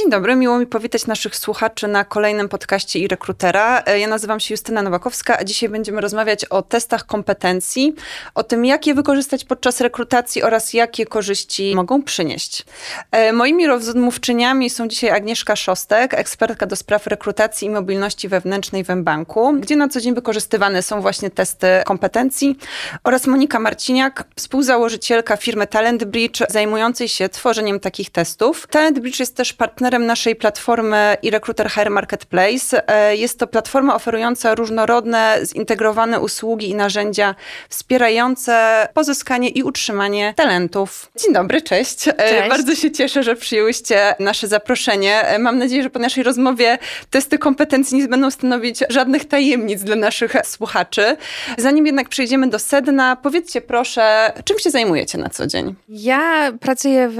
Dzień dobry, miło mi powitać naszych słuchaczy na kolejnym podcaście i rekrutera. Ja nazywam się Justyna Nowakowska, a dzisiaj będziemy rozmawiać o testach kompetencji, o tym, jak je wykorzystać podczas rekrutacji oraz jakie korzyści mogą przynieść. E, moimi rozmówczyniami są dzisiaj Agnieszka Szostek, ekspertka do spraw rekrutacji i mobilności wewnętrznej w mBanku, gdzie na co dzień wykorzystywane są właśnie testy kompetencji oraz Monika Marciniak, współzałożycielka firmy Talent Bridge, zajmującej się tworzeniem takich testów. Talent Bridge jest też partnerem naszej platformy i Recruiter Hire Marketplace. E, jest to platforma oferująca różnorodne, zintegrowane usługi i narzędzia wspierające pozyskanie i utrzymanie talentów. Dzień dobry, cześć. E, cześć. Bardzo się cieszę, że przyjęłyście nasze zaproszenie. E, mam nadzieję, że po naszej rozmowie testy kompetencji nie będą stanowić żadnych tajemnic dla naszych słuchaczy. Zanim jednak przejdziemy do sedna, powiedzcie proszę, czym się zajmujecie na co dzień? Ja pracuję w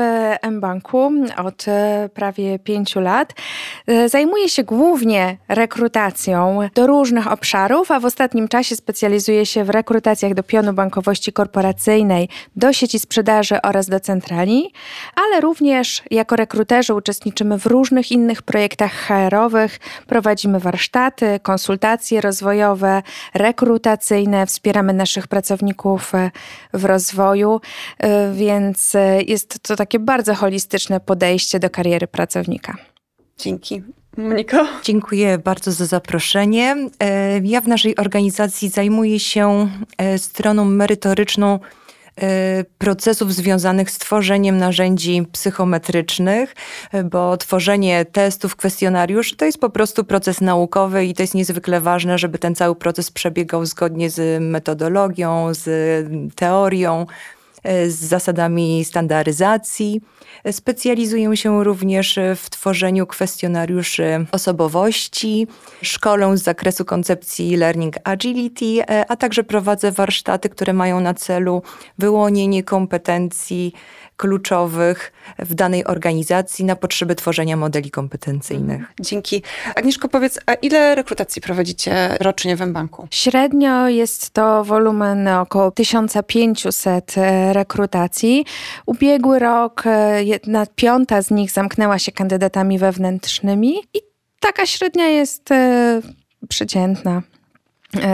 mBanku od prawie pięciu lat. Zajmuję się głównie rekrutacją do różnych obszarów, a w ostatnim czasie specjalizuję się w rekrutacjach do pionu bankowości korporacyjnej, do sieci sprzedaży oraz do centrali, ale również jako rekruterzy uczestniczymy w różnych innych projektach HR-owych, prowadzimy warsztaty, konsultacje rozwojowe, rekrutacyjne, wspieramy naszych pracowników w rozwoju, więc jest to takie bardzo holistyczne podejście do kariery pracownika. Dzięki. Moniko? Dziękuję bardzo za zaproszenie. Ja w naszej organizacji zajmuję się stroną merytoryczną procesów związanych z tworzeniem narzędzi psychometrycznych, bo tworzenie testów, kwestionariuszy to jest po prostu proces naukowy i to jest niezwykle ważne, żeby ten cały proces przebiegał zgodnie z metodologią, z teorią, z zasadami standaryzacji. Specjalizuję się również w tworzeniu kwestionariuszy osobowości, szkolę z zakresu koncepcji Learning Agility, a także prowadzę warsztaty, które mają na celu wyłonienie kompetencji kluczowych w danej organizacji na potrzeby tworzenia modeli kompetencyjnych. Dzięki. Agnieszko, powiedz, a ile rekrutacji prowadzicie rocznie w mBanku? Średnio jest to wolumen około 1500 rekrutacji. Ubiegły rok jedna piąta z nich zamknęła się kandydatami wewnętrznymi i taka średnia jest przeciętna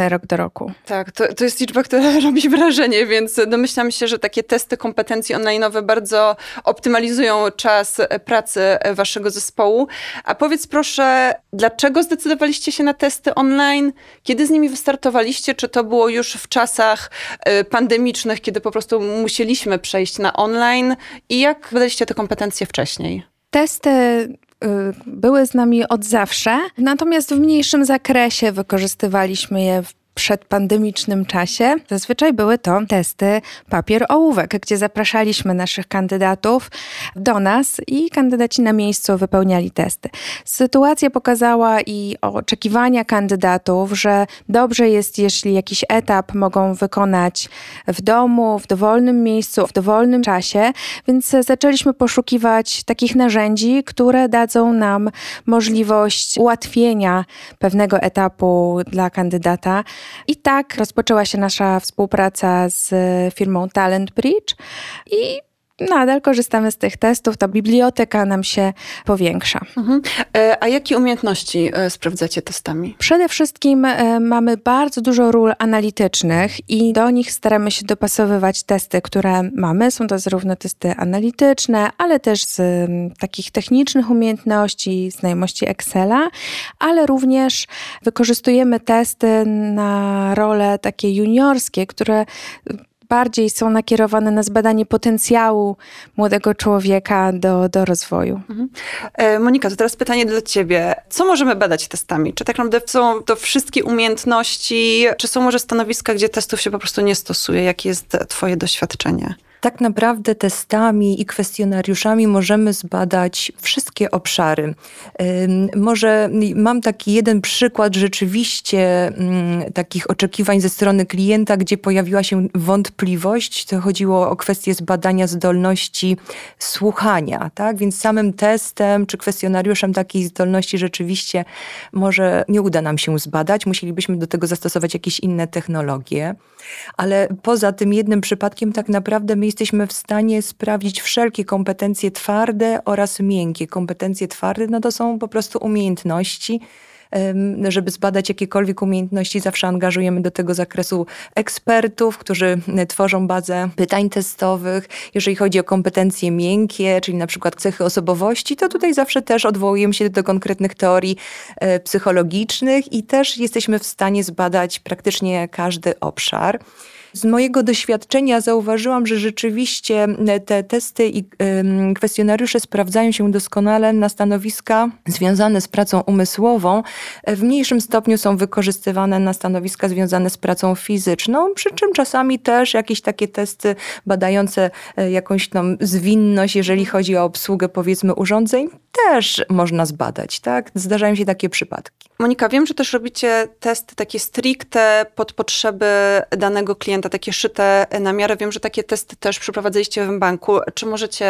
rok do roku. Tak, to, to jest liczba, która robi wrażenie, więc domyślam się, że takie testy kompetencji online'owe bardzo optymalizują czas pracy waszego zespołu. A powiedz proszę, dlaczego zdecydowaliście się na testy online? Kiedy z nimi wystartowaliście? Czy to było już w czasach pandemicznych, kiedy po prostu musieliśmy przejść na online? I jak wydaliście te kompetencje wcześniej? Testy były z nami od zawsze, natomiast w mniejszym zakresie wykorzystywaliśmy je przedpandemicznym czasie. Zazwyczaj były to testy papier-ołówek, gdzie zapraszaliśmy naszych kandydatów do nas i kandydaci na miejscu wypełniali testy. Sytuacja pokazała i oczekiwania kandydatów, że dobrze jest, jeśli jakiś etap mogą wykonać w domu, w dowolnym miejscu, w dowolnym czasie, więc zaczęliśmy poszukiwać takich narzędzi, które dadzą nam możliwość ułatwienia pewnego etapu dla kandydata. I tak rozpoczęła się nasza współpraca z firmą Talent Bridge i nadal korzystamy z tych testów, ta biblioteka nam się powiększa. Mhm. A jakie umiejętności sprawdzacie testami? Przede wszystkim mamy bardzo dużo ról analitycznych i do nich staramy się dopasowywać testy, które mamy. Są to zarówno testy analityczne, ale też z takich technicznych umiejętności, znajomości Excela, ale również wykorzystujemy testy na role takie juniorskie, które bardziej są nakierowane na zbadanie potencjału młodego człowieka do, do rozwoju. Mhm. Monika, to teraz pytanie dla ciebie. Co możemy badać testami? Czy tak naprawdę są to wszystkie umiejętności, czy są może stanowiska, gdzie testów się po prostu nie stosuje? Jakie jest twoje doświadczenie? Tak naprawdę testami i kwestionariuszami możemy zbadać wszystkie obszary. Może mam taki jeden przykład rzeczywiście takich oczekiwań ze strony klienta, gdzie pojawiła się wątpliwość. To chodziło o kwestię zbadania zdolności słuchania, tak? Więc samym testem czy kwestionariuszem takiej zdolności rzeczywiście może nie uda nam się zbadać. Musielibyśmy do tego zastosować jakieś inne technologie. Ale poza tym jednym przypadkiem tak naprawdę my jesteśmy w stanie sprawdzić wszelkie kompetencje twarde oraz miękkie. Kompetencje twarde no to są po prostu umiejętności, żeby zbadać jakiekolwiek umiejętności, zawsze angażujemy do tego zakresu ekspertów, którzy tworzą bazę pytań testowych. Jeżeli chodzi o kompetencje miękkie, czyli na przykład cechy osobowości, to tutaj zawsze też odwołujemy się do konkretnych teorii e, psychologicznych i też jesteśmy w stanie zbadać praktycznie każdy obszar. Z mojego doświadczenia zauważyłam, że rzeczywiście te testy i kwestionariusze sprawdzają się doskonale na stanowiska związane z pracą umysłową. W mniejszym stopniu są wykorzystywane na stanowiska związane z pracą fizyczną, przy czym czasami też jakieś takie testy badające e, jakąś tam zwinność, jeżeli chodzi o obsługę powiedzmy urządzeń, też można zbadać, tak? Zdarzają się takie przypadki. Monika, wiem, że też robicie testy takie stricte pod potrzeby danego klienta, takie szyte na miarę. Wiem, że takie testy też przeprowadzaliście w banku. Czy możecie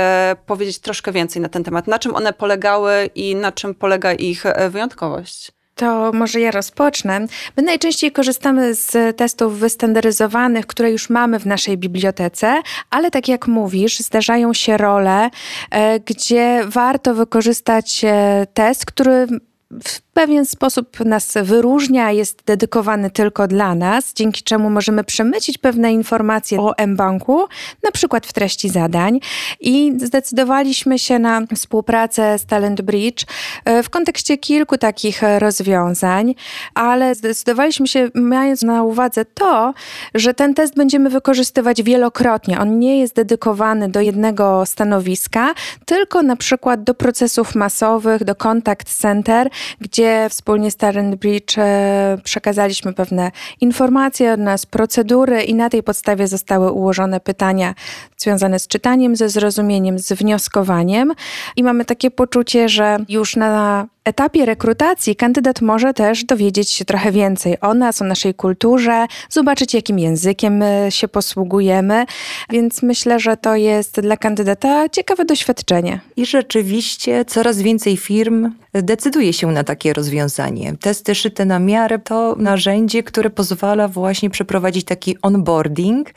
powiedzieć troszkę więcej na ten temat? Na czym one polegały i na czym polega ich wyjątkowość? To może ja rozpocznę. My najczęściej korzystamy z testów wystandaryzowanych, które już mamy w naszej bibliotece, ale tak jak mówisz, zdarzają się role, e, gdzie warto wykorzystać e, test, który w pewien sposób nas wyróżnia, jest dedykowany tylko dla nas, dzięki czemu możemy przemycić pewne informacje o mBanku, na przykład w treści zadań. I zdecydowaliśmy się na współpracę z Talent Bridge e, w kontekście kilku takich rozwiązań, ale zdecydowaliśmy się, mając na uwadze to, że ten test będziemy wykorzystywać wielokrotnie. On nie jest dedykowany do jednego stanowiska, tylko na przykład do procesów masowych, do contact center, gdzie wspólnie z Talent Bridge e, przekazaliśmy pewne informacje od nas, procedury i na tej podstawie zostały ułożone pytania związane z czytaniem, ze zrozumieniem, z wnioskowaniem. I mamy takie poczucie, że już na etapie rekrutacji kandydat może też dowiedzieć się trochę więcej o nas, o naszej kulturze, zobaczyć jakim językiem e, się posługujemy, więc myślę, że to jest dla kandydata ciekawe doświadczenie. I rzeczywiście coraz więcej firm decyduje się na takie rozwiązanie. Testy szyte na miarę to narzędzie, które pozwala właśnie przeprowadzić taki onboarding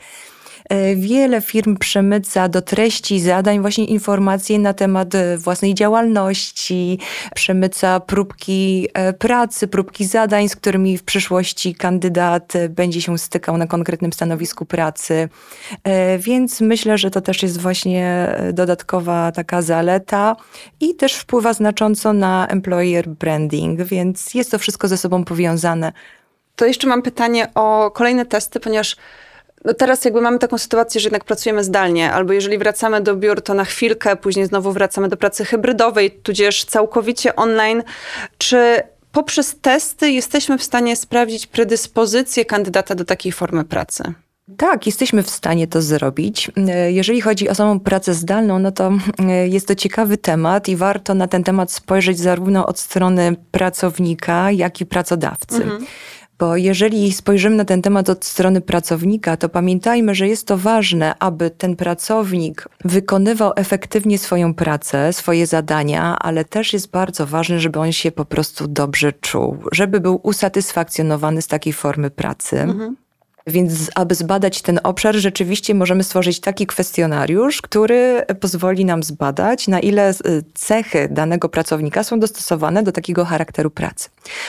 wiele firm przemyca do treści zadań właśnie informacje na temat e, własnej działalności, przemyca próbki e, pracy, próbki zadań, z którymi w przyszłości kandydat będzie się stykał na konkretnym stanowisku pracy. Więc myślę, że to też jest właśnie dodatkowa taka zaleta i też wpływa znacząco na employer branding, więc jest to wszystko ze sobą powiązane. To jeszcze mam pytanie o kolejne testy, ponieważ no teraz jakby mamy taką sytuację, że jednak pracujemy zdalnie, albo jeżeli wracamy do biur, to na chwilkę, później znowu wracamy do pracy hybrydowej, tudzież całkowicie online. Czy poprzez testy jesteśmy w stanie sprawdzić predyspozycję kandydata do takiej formy pracy? Tak, jesteśmy w stanie to zrobić. Jeżeli chodzi o samą pracę zdalną, no to jest to ciekawy temat i warto na ten temat spojrzeć zarówno od strony pracownika, jak i pracodawcy. Mhm. Bo jeżeli spojrzymy na ten temat od strony pracownika, to pamiętajmy, że jest to ważne, aby ten pracownik wykonywał efektywnie swoją pracę, swoje zadania, ale też jest bardzo ważne, żeby on się po prostu dobrze czuł, żeby był usatysfakcjonowany z takiej formy pracy. Mhm. Więc aby zbadać ten obszar, rzeczywiście możemy stworzyć taki kwestionariusz, który pozwoli nam zbadać, na ile y, cechy danego pracownika są dostosowane do takiego charakteru pracy.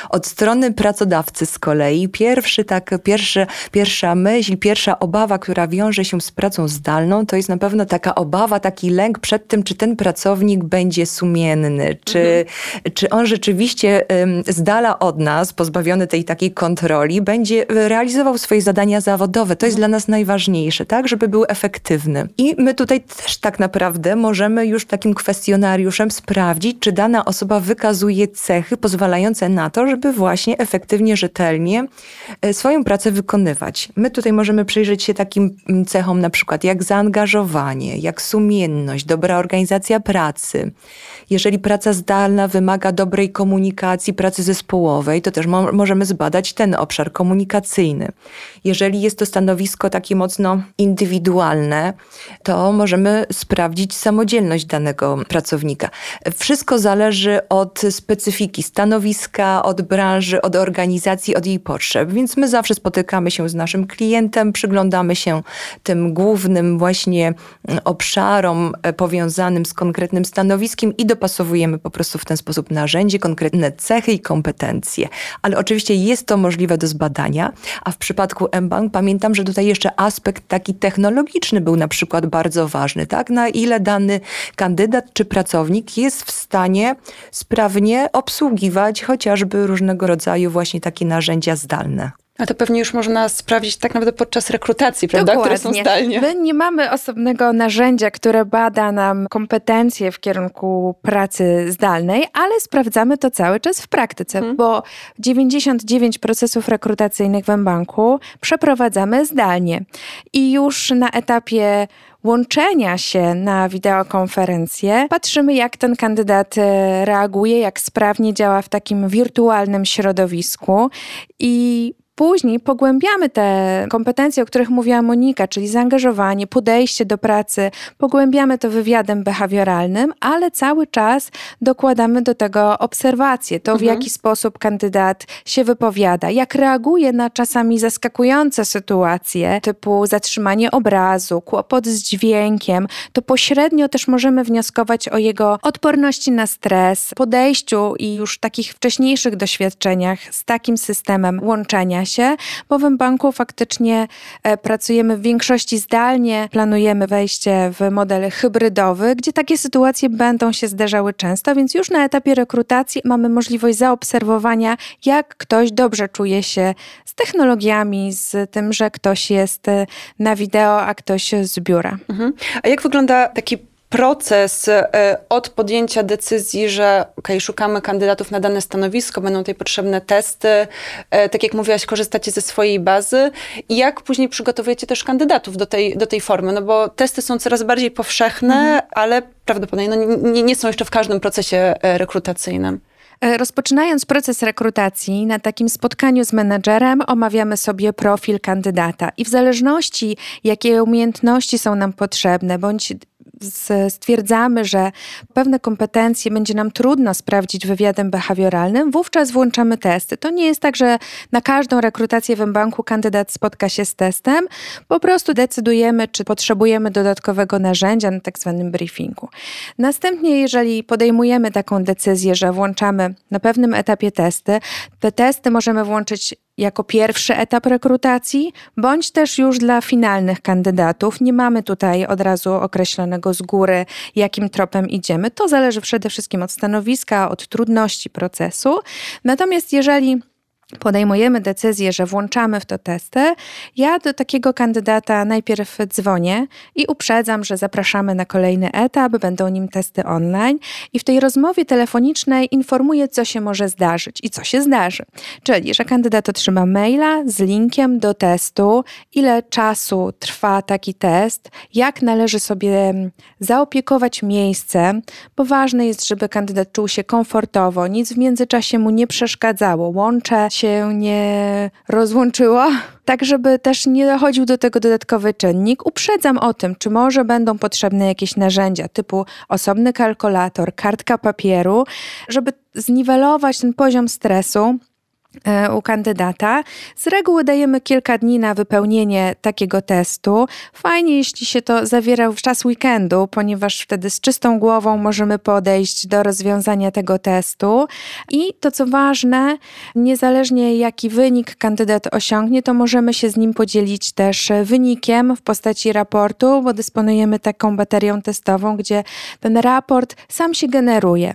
Od strony pracodawcy z kolei pierwszy, tak, pierwszy, pierwsza myśl, pierwsza obawa, która wiąże się z pracą zdalną, to jest na pewno taka obawa, taki lęk przed tym, czy ten pracownik będzie sumienny, czy, mhm. czy on rzeczywiście z dala od nas, pozbawiony tej takiej kontroli, będzie realizował swoje zadania zadania zawodowe. To jest dla nas najważniejsze, tak, żeby był efektywny. I my tutaj też tak naprawdę możemy już takim kwestionariuszem sprawdzić, czy dana osoba wykazuje cechy pozwalające na to, żeby właśnie efektywnie, rzetelnie e, swoją pracę wykonywać. My tutaj możemy przyjrzeć się takim mm, cechom na przykład jak zaangażowanie, jak sumienność, dobra organizacja pracy. Jeżeli praca zdalna wymaga dobrej komunikacji, pracy zespołowej, to też mo możemy zbadać ten obszar komunikacyjny Jeżeli jest to stanowisko takie mocno indywidualne, to możemy sprawdzić samodzielność danego pracownika. Wszystko zależy od specyfiki stanowiska, od branży, od organizacji, od jej potrzeb. Więc my zawsze spotykamy się z naszym klientem, przyglądamy się tym głównym właśnie obszarom powiązanym z konkretnym stanowiskiem i dopasowujemy po prostu w ten sposób narzędzie, konkretne cechy i kompetencje. Ale oczywiście jest to możliwe do zbadania, a w przypadku mBank pamiętam, że tutaj jeszcze aspekt taki technologiczny był na przykład bardzo ważny, tak? Na ile dany kandydat czy pracownik jest w stanie sprawnie obsługiwać chociażby różnego rodzaju właśnie takie narzędzia zdalne. A to pewnie już można sprawdzić tak naprawdę podczas rekrutacji, prawda? Dokładnie. Które są zdalnie. My nie mamy osobnego narzędzia, które bada nam kompetencje w kierunku pracy zdalnej, ale sprawdzamy to cały czas w praktyce, hmm. bo 99 procesów rekrutacyjnych w banku przeprowadzamy zdalnie. I już na etapie łączenia się na wideokonferencję, patrzymy, jak ten kandydat e, reaguje, jak sprawnie działa w takim wirtualnym środowisku i Później pogłębiamy te kompetencje, o których mówiła Monika, czyli zaangażowanie, podejście do pracy, pogłębiamy to wywiadem behawioralnym, ale cały czas dokładamy do tego obserwacje, to w mhm. jaki sposób kandydat się wypowiada, jak reaguje na czasami zaskakujące sytuacje, typu zatrzymanie obrazu, kłopot z dźwiękiem, to pośrednio też możemy wnioskować o jego odporności na stres, podejściu i już takich wcześniejszych doświadczeniach z takim systemem łączenia się, bo w banku faktycznie e, pracujemy w większości zdalnie, planujemy wejście w model hybrydowy, gdzie takie sytuacje będą się zdarzały często, więc już na etapie rekrutacji mamy możliwość zaobserwowania, jak ktoś dobrze czuje się z technologiami, z tym, że ktoś jest e, na wideo, a ktoś z biura. Mhm. A jak wygląda taki proces e, od podjęcia decyzji, że ok, szukamy kandydatów na dane stanowisko, będą tutaj potrzebne testy, e, tak jak mówiłaś, korzystacie ze swojej bazy i jak później przygotowujecie też kandydatów do tej, do tej formy, no bo testy są coraz bardziej powszechne, mhm. ale prawdopodobnie no, nie, nie są jeszcze w każdym procesie e, rekrutacyjnym. Rozpoczynając proces rekrutacji, na takim spotkaniu z menedżerem omawiamy sobie profil kandydata i w zależności, jakie umiejętności są nam potrzebne, bądź stwierdzamy, że pewne kompetencje będzie nam trudno sprawdzić wywiadem behawioralnym, wówczas włączamy testy. To nie jest tak, że na każdą rekrutację w banku kandydat spotka się z testem. Po prostu decydujemy, czy potrzebujemy dodatkowego narzędzia na tak zwanym briefingu. Następnie, jeżeli podejmujemy taką decyzję, że włączamy na pewnym etapie testy, te testy możemy włączyć jako pierwszy etap rekrutacji, bądź też już dla finalnych kandydatów. Nie mamy tutaj od razu określonego z góry, jakim tropem idziemy. To zależy przede wszystkim od stanowiska, od trudności procesu. Natomiast jeżeli podejmujemy decyzję, że włączamy w to testy, ja do takiego kandydata najpierw dzwonię i uprzedzam, że zapraszamy na kolejny etap, będą nim testy online i w tej rozmowie telefonicznej informuję, co się może zdarzyć i co się zdarzy. Czyli, że kandydat otrzyma maila z linkiem do testu, ile czasu trwa taki test, jak należy sobie zaopiekować miejsce, bo ważne jest, żeby kandydat czuł się komfortowo, nic w międzyczasie mu nie przeszkadzało. Łączę się nie rozłączyło, tak żeby też nie dochodził do tego dodatkowy czynnik. Uprzedzam o tym, czy może będą potrzebne jakieś narzędzia typu osobny kalkulator, kartka papieru, żeby zniwelować ten poziom stresu u kandydata. Z reguły dajemy kilka dni na wypełnienie takiego testu. Fajnie, jeśli się to zawiera w czas weekendu, ponieważ wtedy z czystą głową możemy podejść do rozwiązania tego testu. I to, co ważne, niezależnie jaki wynik kandydat osiągnie, to możemy się z nim podzielić też wynikiem w postaci raportu, bo dysponujemy taką baterią testową, gdzie ten raport sam się generuje.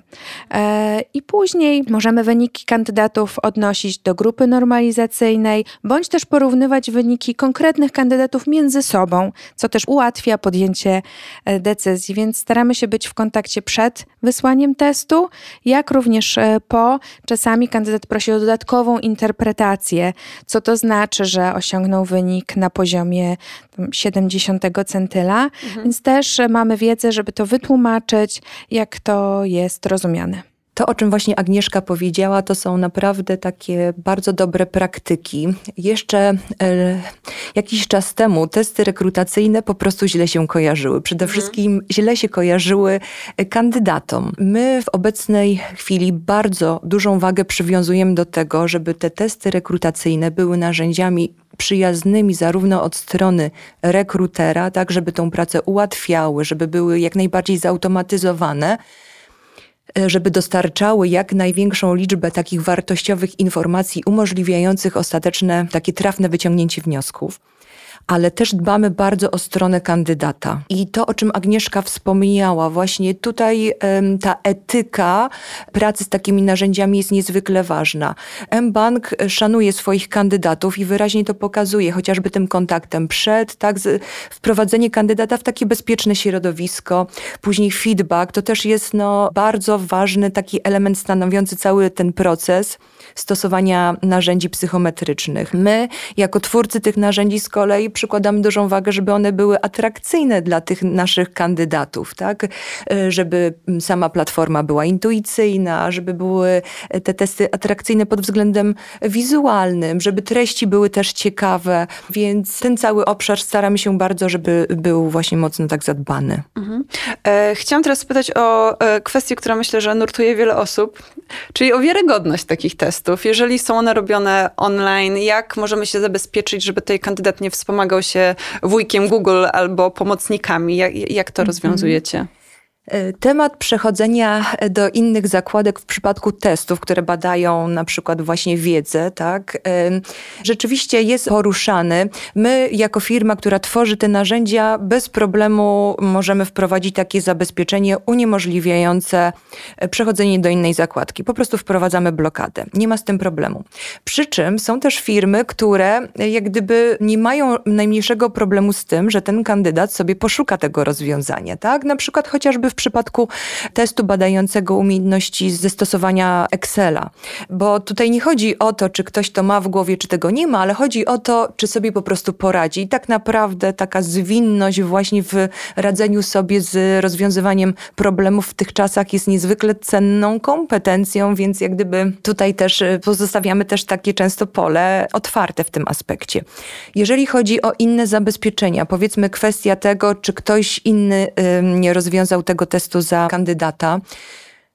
E, I później możemy wyniki kandydatów odnosić do grupy normalizacyjnej, bądź też porównywać wyniki konkretnych kandydatów między sobą, co też ułatwia podjęcie e, decyzji. Więc staramy się być w kontakcie przed wysłaniem testu, jak również e, po. Czasami kandydat prosi o dodatkową interpretację, co to znaczy, że osiągnął wynik na poziomie 70 centyla, mhm. więc też mamy wiedzę, żeby to wytłumaczyć, jak to jest rozumiane. To, o czym właśnie Agnieszka powiedziała, to są naprawdę takie bardzo dobre praktyki. Jeszcze e, jakiś czas temu testy rekrutacyjne po prostu źle się kojarzyły. Przede mhm. wszystkim źle się kojarzyły kandydatom. My w obecnej chwili bardzo dużą wagę przywiązujemy do tego, żeby te testy rekrutacyjne były narzędziami przyjaznymi zarówno od strony rekrutera, tak żeby tą pracę ułatwiały, żeby były jak najbardziej zautomatyzowane, e, żeby dostarczały jak największą liczbę takich wartościowych informacji umożliwiających ostateczne, takie trafne wyciągnięcie wniosków ale też dbamy bardzo o stronę kandydata. I to, o czym Agnieszka wspomniała, właśnie tutaj ta etyka pracy z takimi narzędziami jest niezwykle ważna. mBank szanuje swoich kandydatów i wyraźnie to pokazuje, chociażby tym kontaktem przed, tak, wprowadzenie kandydata w takie bezpieczne środowisko, później feedback, to też jest no, bardzo ważny taki element stanowiący cały ten proces stosowania narzędzi psychometrycznych. My, jako twórcy tych narzędzi z kolei przykładamy dużą wagę, żeby one były atrakcyjne dla tych naszych kandydatów, tak? E, żeby sama platforma była intuicyjna, żeby były te testy atrakcyjne pod względem wizualnym, żeby treści były też ciekawe, więc ten cały obszar staramy się bardzo, żeby był właśnie mocno tak zadbany. Mhm. E, chciałam teraz spytać o e, kwestię, która myślę, że nurtuje wiele osób, czyli o wiarygodność takich testów. Jeżeli są one robione online, jak możemy się zabezpieczyć, żeby tutaj kandydat nie wspomagał wspomagał się wujkiem Google albo pomocnikami. Jak, jak to mhm. rozwiązujecie? E, temat przechodzenia do innych zakładek w przypadku testów, które badają na przykład właśnie wiedzę, tak, e, rzeczywiście jest poruszany. My, jako firma, która tworzy te narzędzia, bez problemu możemy wprowadzić takie zabezpieczenie uniemożliwiające e, przechodzenie do innej zakładki. Po prostu wprowadzamy blokadę. Nie ma z tym problemu. Przy czym są też firmy, które jak gdyby nie mają najmniejszego problemu z tym, że ten kandydat sobie poszuka tego rozwiązania, tak? Na przykład chociażby w przypadku testu badającego umiejętności ze stosowania Excela. Bo tutaj nie chodzi o to, czy ktoś to ma w głowie, czy tego nie ma, ale chodzi o to, czy sobie po prostu poradzi. I tak naprawdę taka zwinność właśnie w radzeniu sobie z rozwiązywaniem problemów w tych czasach jest niezwykle cenną kompetencją, więc jak gdyby tutaj też y, pozostawiamy też takie często pole otwarte w tym aspekcie. Jeżeli chodzi o inne zabezpieczenia, powiedzmy kwestia tego, czy ktoś inny nie rozwiązał tego testu za kandydata.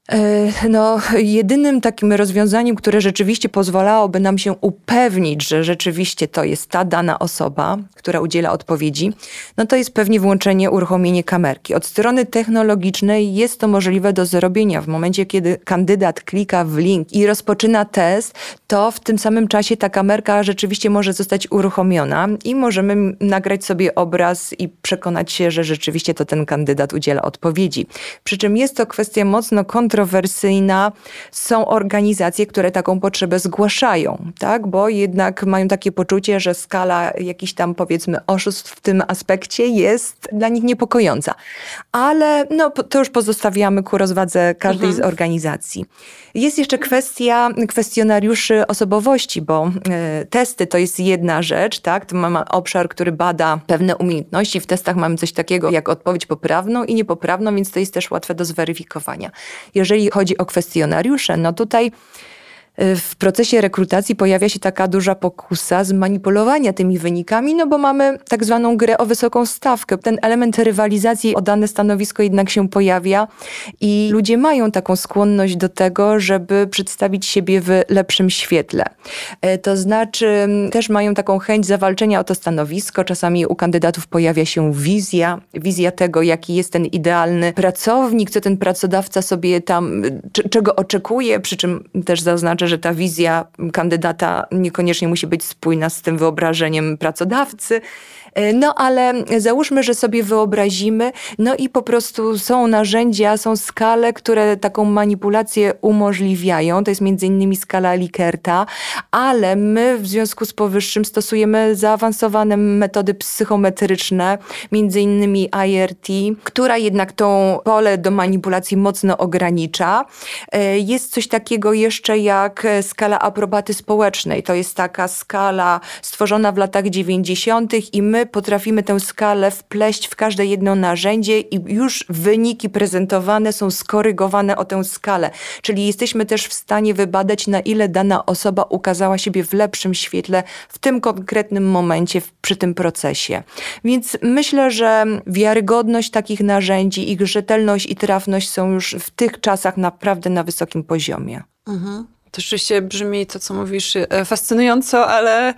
E, no, jedynym takim rozwiązaniem, które rzeczywiście pozwalałoby nam się upewnić, że rzeczywiście to jest ta dana osoba, która udziela odpowiedzi, no to jest pewnie włączenie, uruchomienie kamerki. Od strony technologicznej jest to możliwe do zrobienia. W momencie, kiedy kandydat klika w link i rozpoczyna test, to w tym samym czasie ta kamerka rzeczywiście może zostać uruchomiona i możemy nagrać sobie obraz i przekonać się, że rzeczywiście to ten kandydat udziela odpowiedzi. Przy czym jest to kwestia mocno kontrowersyjna, kontrowersyjna. Są organizacje, które taką potrzebę zgłaszają, tak? bo jednak mają takie poczucie, że skala jakichś tam powiedzmy oszustw w tym aspekcie jest dla nich niepokojąca. Ale no, to już pozostawiamy ku rozwadze każdej mhm. z organizacji. Jest jeszcze kwestia kwestionariuszy osobowości, bo y, testy to jest jedna rzecz, tak? To mamy obszar, który bada pewne umiejętności. W testach mamy coś takiego jak odpowiedź poprawną i niepoprawną, więc to jest też łatwe do zweryfikowania. Jeżeli chodzi o kwestionariusze, no tutaj w procesie rekrutacji pojawia się taka duża pokusa zmanipulowania tymi wynikami, no bo mamy tak zwaną grę o wysoką stawkę. Ten element rywalizacji o dane stanowisko jednak się pojawia i ludzie mają taką skłonność do tego, żeby przedstawić siebie w lepszym świetle. Y, to znaczy też mają taką chęć zawalczenia o to stanowisko. Czasami u kandydatów pojawia się wizja, wizja tego, jaki jest ten idealny pracownik, co ten pracodawca sobie tam, czego oczekuje, przy czym też zaznaczę, znaczy, że ta wizja kandydata niekoniecznie musi być spójna z tym wyobrażeniem pracodawcy. E, no ale załóżmy, że sobie wyobrazimy, no i po prostu są narzędzia, są skale, które taką manipulację umożliwiają. To jest między innymi skala Likerta, ale my w związku z powyższym stosujemy zaawansowane metody psychometryczne, między innymi IRT, która jednak tą pole do manipulacji mocno ogranicza. E, jest coś takiego jeszcze jak skala aprobaty społecznej. To jest taka skala stworzona w latach 90. i my potrafimy tę skalę wpleść w każde jedno narzędzie i już wyniki prezentowane są skorygowane o tę skalę. Czyli jesteśmy też w stanie wybadać, na ile dana osoba ukazała siebie w lepszym świetle w tym konkretnym momencie, przy tym procesie. Więc myślę, że wiarygodność takich narzędzi, ich rzetelność i trafność są już w tych czasach naprawdę na wysokim poziomie. Mhm. To rzeczywiście brzmi to, co mówisz, e, fascynująco, ale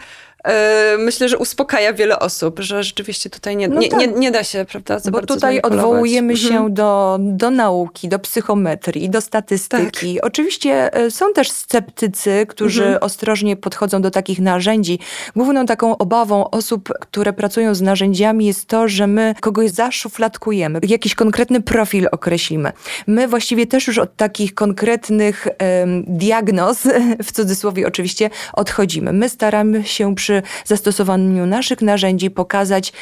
myślę, że uspokaja wiele osób, że rzeczywiście tutaj nie, no nie, tak. nie, nie, da się, prawda, za Bo tutaj odwołujemy mhm. się do, do nauki, do psychometrii, do statystyki. Tak. Oczywiście e, są też sceptycy, którzy mhm. ostrożnie podchodzą do takich narzędzi. Główną taką obawą osób, które pracują z narzędziami jest to, że my kogoś zaszufladkujemy, jakiś konkretny profil określimy. My właściwie też już od takich konkretnych um, diagnoz, w cudzysłowie oczywiście, odchodzimy. My staramy się przy przy zastosowaniu naszych narzędzi pokazać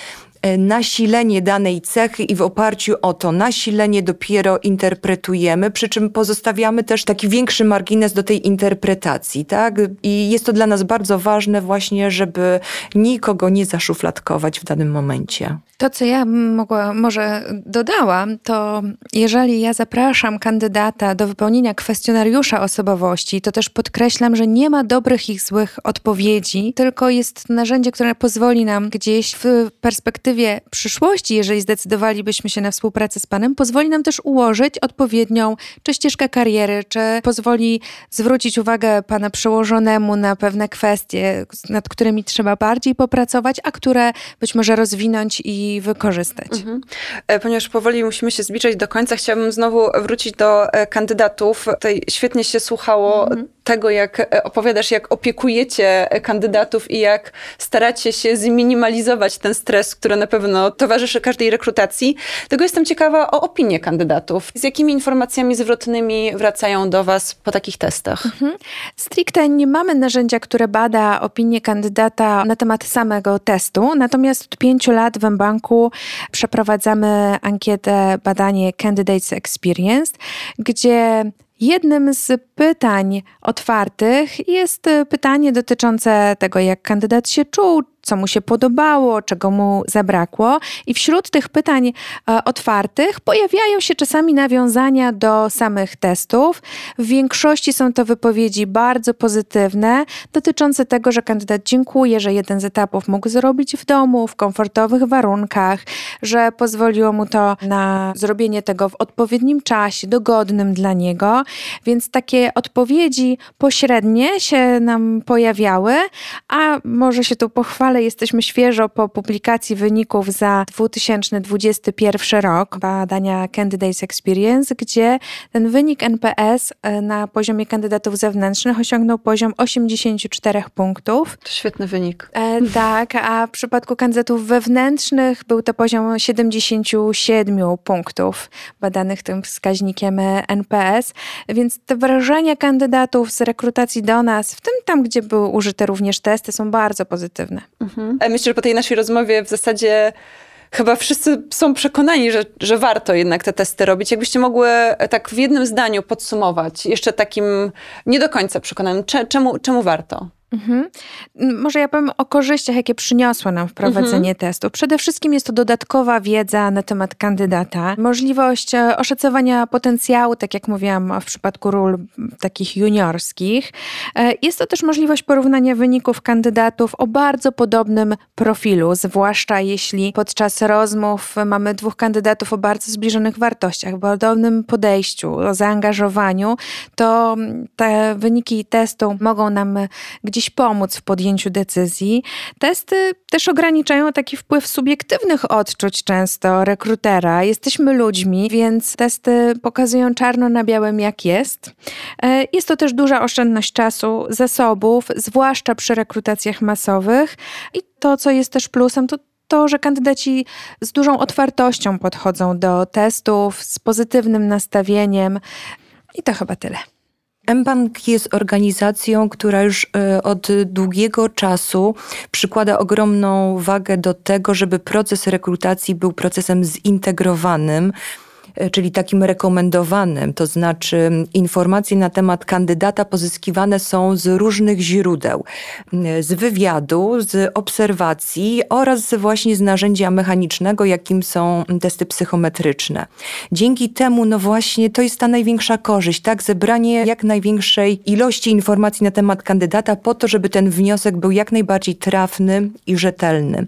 nasilenie danej cechy i w oparciu o to nasilenie dopiero interpretujemy, przy czym pozostawiamy też taki większy margines do tej interpretacji, tak? I jest to dla nas bardzo ważne właśnie, żeby nikogo nie zaszufladkować w danym momencie. To, co ja mogła, może dodałam, to jeżeli ja zapraszam kandydata do wypełnienia kwestionariusza osobowości, to też podkreślam, że nie ma dobrych i złych odpowiedzi, tylko jest narzędzie, które pozwoli nam gdzieś w perspektywie perspektywie przyszłości, jeżeli zdecydowalibyśmy się na współpracę z Panem, pozwoli nam też ułożyć odpowiednią czy ścieżkę kariery, czy pozwoli zwrócić uwagę Pana przełożonemu na pewne kwestie, nad którymi trzeba bardziej popracować, a które być może rozwinąć i wykorzystać. Mhm. E, ponieważ powoli musimy się zbliżać do końca, chciałabym znowu wrócić do e, kandydatów. Tutaj świetnie się słuchało mhm tego, jak e, opowiadasz, jak opiekujecie kandydatów i jak staracie się zminimalizować ten stres, który na pewno towarzyszy każdej rekrutacji. Tego jestem ciekawa o opinię kandydatów. Z jakimi informacjami zwrotnymi wracają do Was po takich testach? Mhm. Stricte nie mamy narzędzia, które bada opinię kandydata na temat samego testu, natomiast od pięciu lat w mBanku przeprowadzamy ankietę, badanie Candidates Experience, gdzie Jednym z pytań otwartych jest pytanie dotyczące tego, jak kandydat się czuł, co mu się podobało, czego mu zabrakło. I wśród tych pytań e, otwartych pojawiają się czasami nawiązania do samych testów. W większości są to wypowiedzi bardzo pozytywne, dotyczące tego, że kandydat dziękuje, że jeden z etapów mógł zrobić w domu, w komfortowych warunkach, że pozwoliło mu to na zrobienie tego w odpowiednim czasie, dogodnym dla niego. Więc takie odpowiedzi pośrednie się nam pojawiały, a może się tu pochwalić, ale jesteśmy świeżo po publikacji wyników za 2021 rok badania Candidates Experience, gdzie ten wynik NPS e, na poziomie kandydatów zewnętrznych osiągnął poziom 84 punktów. To świetny wynik. E, tak, a w przypadku kandydatów wewnętrznych był to poziom 77 punktów badanych tym wskaźnikiem NPS, więc te wrażenia kandydatów z rekrutacji do nas, w tym tam, gdzie były użyte również testy, są bardzo pozytywne. Mhm. E, myślę, że po tej naszej rozmowie w zasadzie chyba wszyscy są przekonani, że, że warto jednak te testy robić. Jakbyście mogły e, tak w jednym zdaniu podsumować, jeszcze takim nie do końca przekonanym, czemu, czemu warto? Mhm. Może ja powiem o korzyściach, jakie przyniosło nam wprowadzenie mhm. testu. Przede wszystkim jest to dodatkowa wiedza na temat kandydata, możliwość e, oszacowania potencjału, tak jak mówiłam w przypadku ról takich juniorskich. E, jest to też możliwość porównania wyników kandydatów o bardzo podobnym profilu, zwłaszcza jeśli podczas rozmów mamy dwóch kandydatów o bardzo zbliżonych wartościach, podobnym podejściu, o zaangażowaniu, to te wyniki testu mogą nam gdzieś pomóc w podjęciu decyzji. Testy też ograniczają taki wpływ subiektywnych odczuć często rekrutera. Jesteśmy ludźmi, więc testy pokazują czarno na białym, jak jest. E, jest to też duża oszczędność czasu, zasobów, zwłaszcza przy rekrutacjach masowych. I to, co jest też plusem, to to, że kandydaci z dużą otwartością podchodzą do testów, z pozytywnym nastawieniem. I to chyba tyle. mBank jest organizacją, która już e, od długiego czasu przykłada ogromną wagę do tego, żeby proces rekrutacji był procesem zintegrowanym czyli takim rekomendowanym, to znaczy informacje na temat kandydata pozyskiwane są z różnych źródeł, z wywiadu, z obserwacji oraz właśnie z narzędzia mechanicznego, jakim są testy psychometryczne. Dzięki temu, no właśnie, to jest ta największa korzyść, tak? Zebranie jak największej ilości informacji na temat kandydata po to, żeby ten wniosek był jak najbardziej trafny i rzetelny.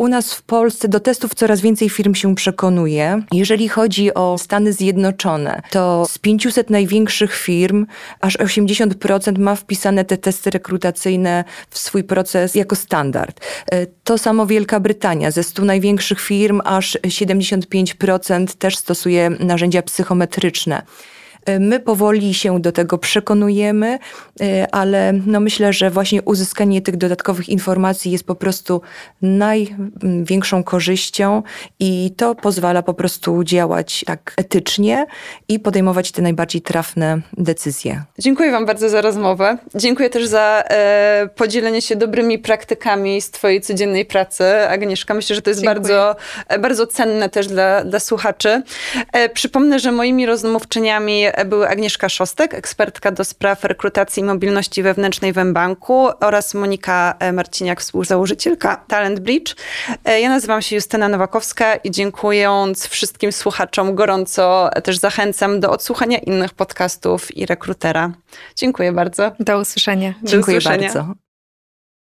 U nas w Polsce do testów coraz więcej firm się przekonuje. Jeżeli chodzi o Stany Zjednoczone, to z 500 największych firm aż 80% ma wpisane te testy rekrutacyjne w swój proces jako standard. E, to samo Wielka Brytania. Ze 100 największych firm aż 75% też stosuje narzędzia psychometryczne. E, my powoli się do tego przekonujemy, e, ale no myślę, że właśnie uzyskanie tych dodatkowych informacji jest po prostu największą korzyścią i to pozwala po prostu działać tak etycznie i podejmować te najbardziej trafne decyzje. Dziękuję Wam bardzo za rozmowę. Dziękuję też za e, podzielenie się dobrymi praktykami z Twojej codziennej pracy, Agnieszka. Myślę, że to jest bardzo, e, bardzo cenne też dla, dla słuchaczy. E, przypomnę, że moimi rozmówczyniami były Agnieszka Szostek, ekspertka do spraw rekrutacji i mobilności wewnętrznej w mBanku oraz Monika e, Marciniak, współzałożycielka Talent Bridge. E, ja nazywam się Justyna Nowakowska i dziękując wszystkim słuchaczom gorąco też zachęcam do odsłuchania innych podcastów i rekrutera. Dziękuję bardzo. Do usłyszenia. Do Dziękuję usłyszenia. bardzo.